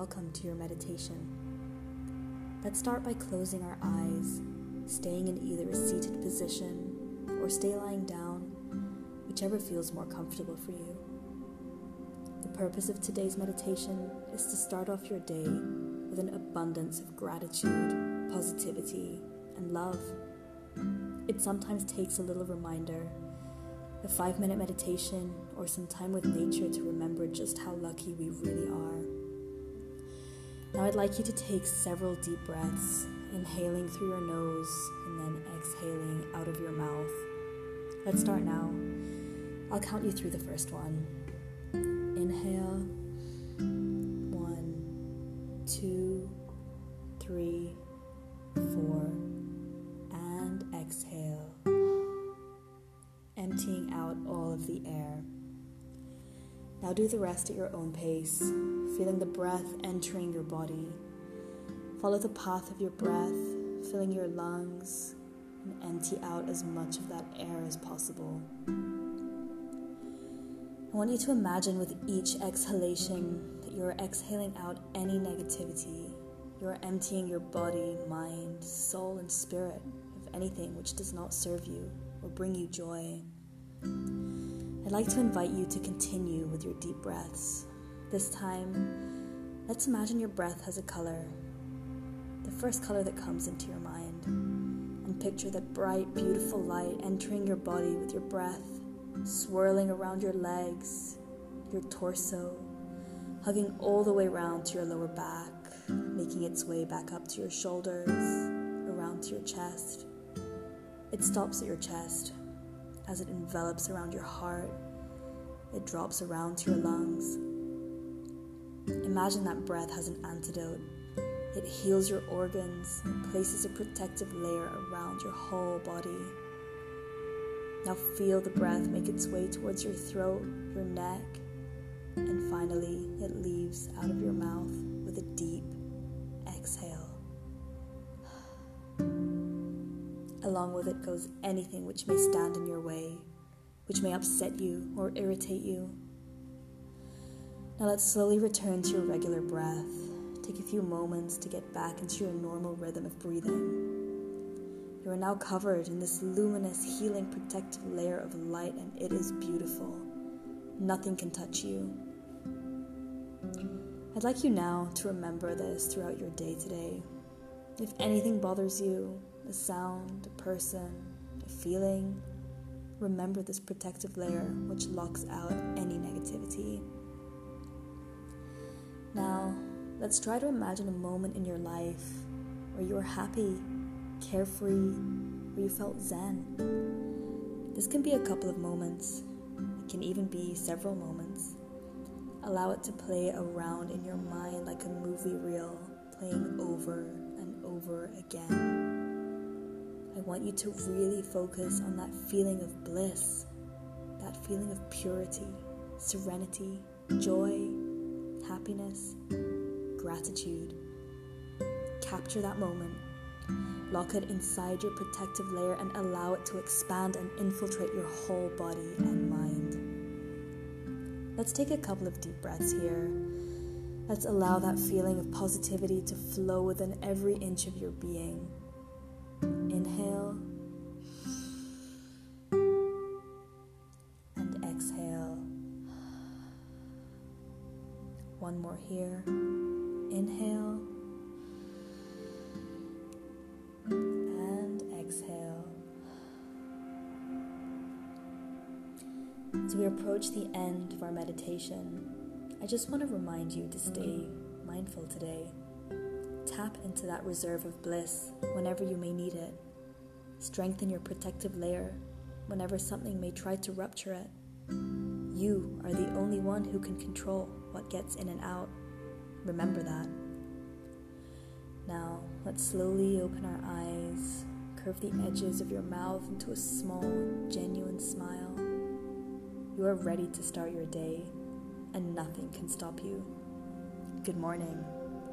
welcome to your meditation. Let's start by closing our eyes, staying in either a seated position or stay lying down, whichever feels more comfortable for you. The purpose of today's meditation is to start off your day with an abundance of gratitude, positivity, and love. It sometimes takes a little reminder, a five minute meditation, or some time with nature to remember just how lucky we really are. Now, I'd like you to take several deep breaths, inhaling through your nose and then exhaling out of your mouth. Let's start now. I'll count you through the first one. Inhale. One, two, three, four, and exhale. Emptying out all of the air. Now do the rest at your own pace, feeling the breath entering your body. Follow the path of your breath, filling your lungs, and empty out as much of that air as possible. I want you to imagine with each exhalation that you are exhaling out any negativity. You are emptying your body, mind, soul, and spirit of anything which does not serve you or bring you joy. I'd like to invite you to continue with your deep breaths. This time, let's imagine your breath has a color. The first color that comes into your mind. And picture that bright, beautiful light entering your body with your breath, swirling around your legs, your torso, hugging all the way around to your lower back, making its way back up to your shoulders, around to your chest. It stops at your chest as it envelops around your heart, it drops around to your lungs. Imagine that breath has an antidote. It heals your organs and places a protective layer around your whole body. Now feel the breath make its way towards your throat, your neck, and finally it leaves out of your mouth Along with it goes anything which may stand in your way, which may upset you or irritate you. Now let's slowly return to your regular breath. Take a few moments to get back into your normal rhythm of breathing. You are now covered in this luminous, healing, protective layer of light, and it is beautiful. Nothing can touch you. I'd like you now to remember this throughout your day today. If anything bothers you, a sound, a person, a feeling, remember this protective layer which locks out any negativity. Now, let's try to imagine a moment in your life where you were happy, carefree, where you felt zen. This can be a couple of moments, it can even be several moments. Allow it to play around in your mind like a movie reel, playing over and over again. I want you to really focus on that feeling of bliss, that feeling of purity, serenity, joy, happiness, gratitude. Capture that moment, lock it inside your protective layer, and allow it to expand and infiltrate your whole body and mind. Let's take a couple of deep breaths here. Let's allow that feeling of positivity to flow within every inch of your being. Inhale and exhale. One more here. Inhale and exhale. As we approach the end of our meditation, I just want to remind you to stay mindful today. Tap into that reserve of bliss whenever you may need it. Strengthen your protective layer whenever something may try to rupture it. You are the only one who can control what gets in and out. Remember that. Now, let's slowly open our eyes, curve the edges of your mouth into a small, genuine smile. You are ready to start your day, and nothing can stop you. Good morning